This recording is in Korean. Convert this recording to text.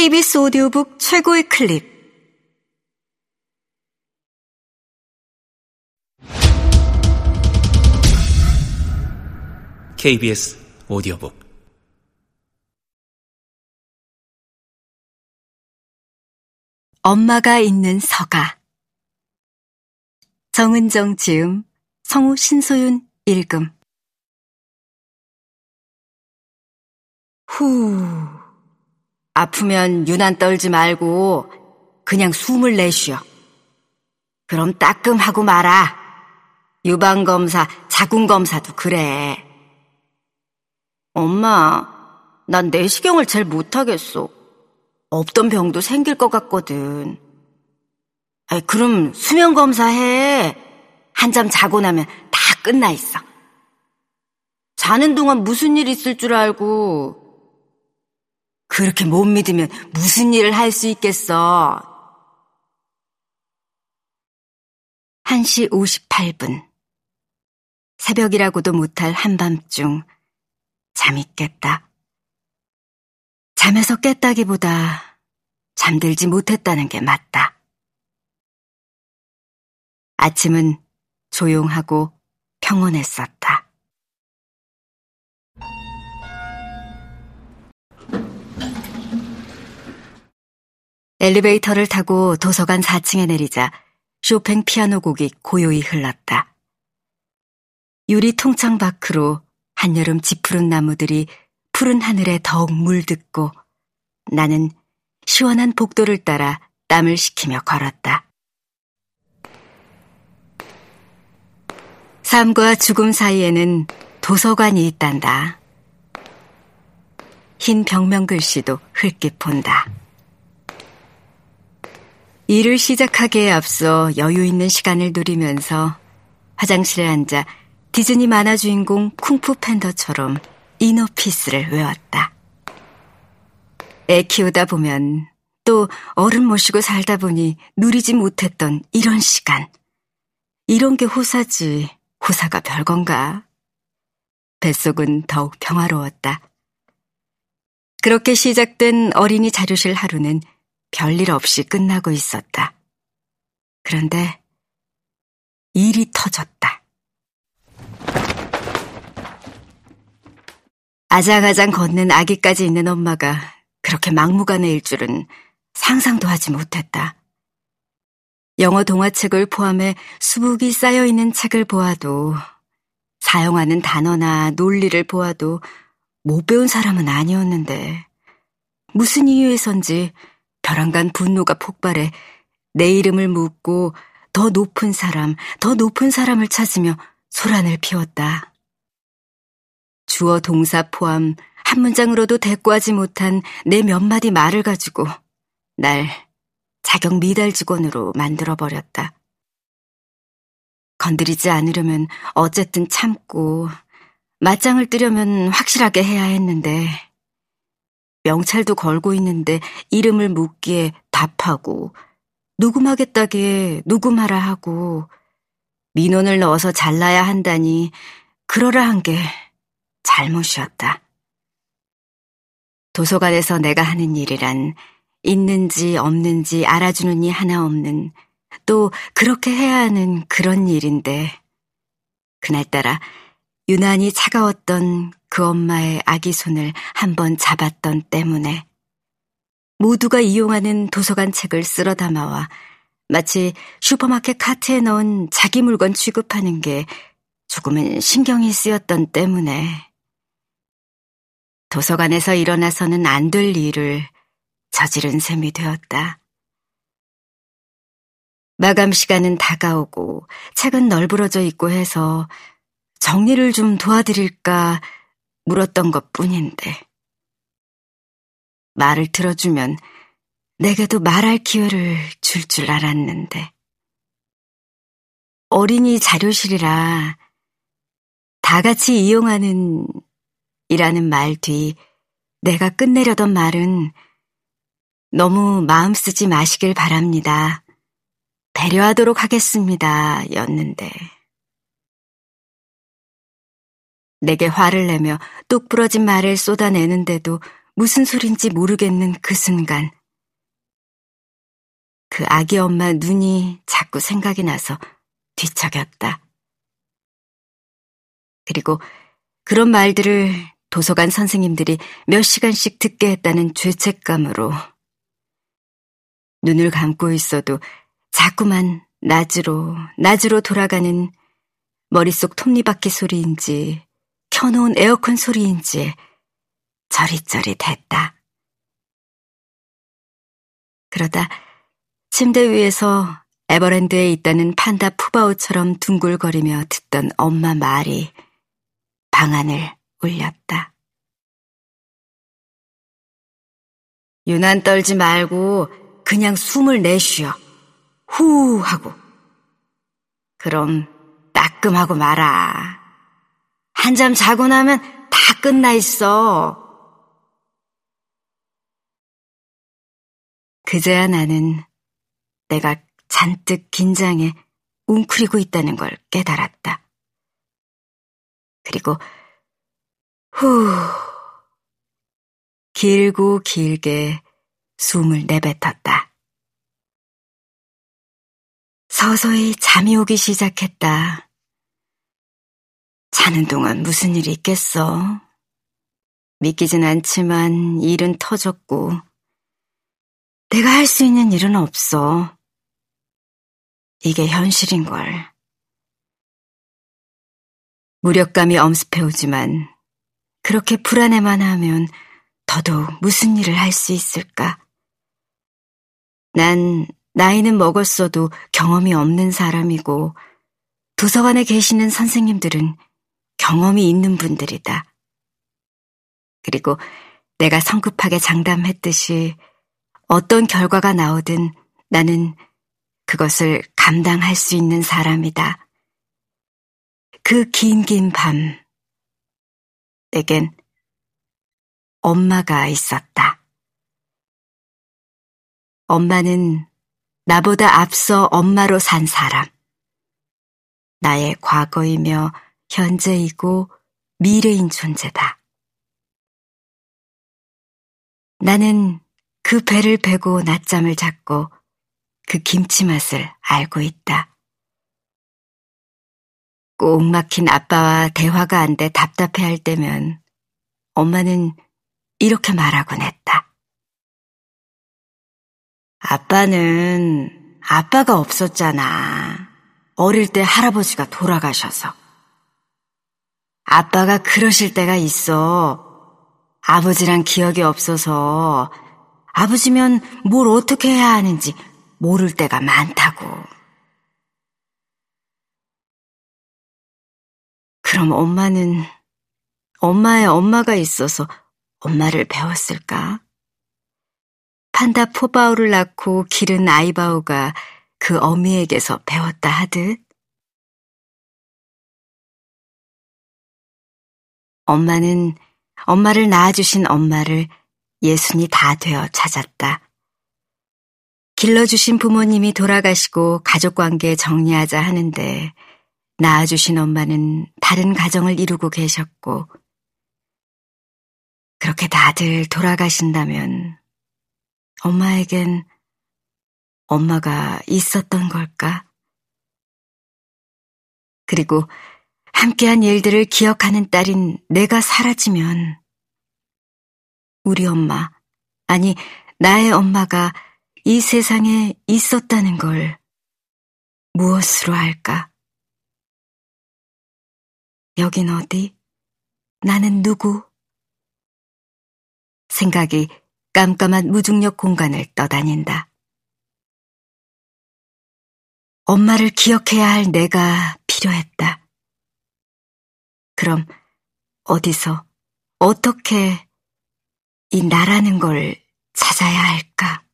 KBS 오디오북 최고의 클립. KBS 오디오북. 엄마가 있는 서가. 정은정 지음 성우 신소윤 읽음 후 아프면 유난 떨지 말고 그냥 숨을 내쉬어. 그럼 따끔하고 말아. 유방검사, 자궁검사도 그래. 엄마, 난 내시경을 잘 못하겠어. 없던 병도 생길 것 같거든. 아이, 그럼 수면검사 해. 한잠 자고 나면 다 끝나 있어. 자는 동안 무슨 일 있을 줄 알고 그렇게 못 믿으면 무슨 일을 할 수 있겠어? 1시 58분. 새벽이라고도 못할 한밤중 잠이 깼다. 잠에서 깼다기보다 잠들지 못했다는 게 맞다. 아침은 조용하고 평온했었다. 엘리베이터를 타고 도서관 4층에 내리자 쇼팽 피아노 곡이 고요히 흘렀다. 유리 통창 밖으로 한여름 지푸른 나무들이 푸른 하늘에 더욱 물듣고 나는 시원한 복도를 따라 땀을 식히며 걸었다. 삶과 죽음 사이에는 도서관이 있단다. 흰 벽면 글씨도 흘끗 본다. 일을 시작하기에 앞서 여유 있는 시간을 누리면서 화장실에 앉아 디즈니 만화 주인공 쿵푸 팬더처럼 이너피스를 외웠다. 애 키우다 보면 또 어른 모시고 살다 보니 누리지 못했던 이런 시간. 이런 게 호사지, 호사가 별건가. 뱃속은 더욱 평화로웠다. 그렇게 시작된 어린이 자료실 하루는 별일 없이 끝나고 있었다. 그런데 일이 터졌다. 아장아장 걷는 아기까지 있는 엄마가 그렇게 막무가내일 줄은 상상도 하지 못했다. 영어 동화책을 포함해 수북이 쌓여 있는 책을 보아도 사용하는 단어나 논리를 보아도 못 배운 사람은 아니었는데 무슨 이유에선지 벼랑간 분노가 폭발해 내 이름을 묻고 더 높은 사람, 더 높은 사람을 찾으며 소란을 피웠다. 주어 동사 포함 한 문장으로도 대꾸하지 못한 내 몇 마디 말을 가지고 날 자격 미달 직원으로 만들어 버렸다. 건드리지 않으려면 어쨌든 참고 맞짱을 뜨려면 확실하게 해야 했는데 명찰도 걸고 있는데 이름을 묻기에 답하고 녹음하겠다기에 녹음하라 하고 민원을 넣어서 잘라야 한다니 그러라 한 게 잘못이었다. 도서관에서 내가 하는 일이란 있는지 없는지 알아주는 이 하나 없는 또 그렇게 해야 하는 그런 일인데 그날따라 유난히 차가웠던 그 엄마의 아기 손을 한번 잡았던 때문에 모두가 이용하는 도서관 책을 쓸어 담아와 마치 슈퍼마켓 카트에 넣은 자기 물건 취급하는 게 조금은 신경이 쓰였던 때문에 도서관에서 일어나서는 안 될 일을 저지른 셈이 되었다. 마감 시간은 다가오고 책은 널브러져 있고 해서 정리를 좀 도와드릴까 물었던 것 뿐인데. 말을 들어주면 내게도 말할 기회를 줄줄 알았는데. 어린이 자료실이라 다 같이 이용하는 이라는 말 뒤 내가 끝내려던 말은 너무 마음 쓰지 마시길 바랍니다. 배려하도록 하겠습니다. 였는데. 내게 화를 내며 뚝 부러진 말을 쏟아내는데도 무슨 소린지 모르겠는 그 순간 그 아기 엄마 눈이 자꾸 생각이 나서 뒤척였다. 그리고 그런 말들을 도서관 선생님들이 몇 시간씩 듣게 했다는 죄책감으로 눈을 감고 있어도 자꾸만 낮으로, 낮으로 돌아가는 머릿속 톱니바퀴 소리인지 켜놓은 에어컨 소리인지 저릿저릿했다. 그러다 침대 위에서 에버랜드에 있다는 판다 푸바오처럼 둥글거리며 듣던 엄마 말이 방안을 울렸다. 유난 떨지 말고 그냥 숨을 내쉬어. 후 하고. 그럼 따끔하고 말아. 한잠 자고 나면 다 끝나 있어. 그제야 나는 내가 잔뜩 긴장해 웅크리고 있다는 걸 깨달았다. 그리고 후 길고 길게 숨을 내뱉었다. 서서히 잠이 오기 시작했다. 자는 동안 무슨 일이 있겠어? 믿기진 않지만 일은 터졌고, 내가 할 수 있는 일은 없어. 이게 현실인걸. 무력감이 엄습해오지만, 그렇게 불안해만 하면 더더욱 무슨 일을 할 수 있을까? 난 나이는 먹었어도 경험이 없는 사람이고, 도서관에 계시는 선생님들은 경험이 있는 분들이다. 그리고 내가 성급하게 장담했듯이 어떤 결과가 나오든 나는 그것을 감당할 수 있는 사람이다. 그 긴긴 밤, 내겐 엄마가 있었다. 엄마는 나보다 앞서 엄마로 산 사람. 나의 과거이며 현재이고 미래인 존재다. 나는 그 배를 베고 낮잠을 잡고 그 김치 맛을 알고 있다. 꼭 막힌 아빠와 대화가 안 돼 답답해 할 때면 엄마는 이렇게 말하곤 했다. 아빠는 아빠가 없었잖아. 어릴 때 할아버지가 돌아가셔서. 아빠가 그러실 때가 있어. 아버지랑 기억이 없어서 아버지면 뭘 어떻게 해야 하는지 모를 때가 많다고. 그럼 엄마는 엄마의 엄마가 있어서 엄마를 배웠을까? 판다 포바오를 낳고 기른 아이바오가 그 어미에게서 배웠다 하듯 엄마는 엄마를 낳아주신 엄마를 예순이 다 되어 찾았다. 길러주신 부모님이 돌아가시고 가족관계 정리하자 하는데 낳아주신 엄마는 다른 가정을 이루고 계셨고 그렇게 다들 돌아가신다면 엄마에겐 엄마가 있었던 걸까? 그리고 함께한 일들을 기억하는 딸인 내가 사라지면 우리 엄마, 아니, 나의 엄마가 이 세상에 있었다는 걸 무엇으로 할까? 여긴 어디? 나는 누구? 생각이 깜깜한 무중력 공간을 떠다닌다. 엄마를 기억해야 할 내가 필요했다. 그럼 어디서 어떻게 이 나라는 걸 찾아야 할까?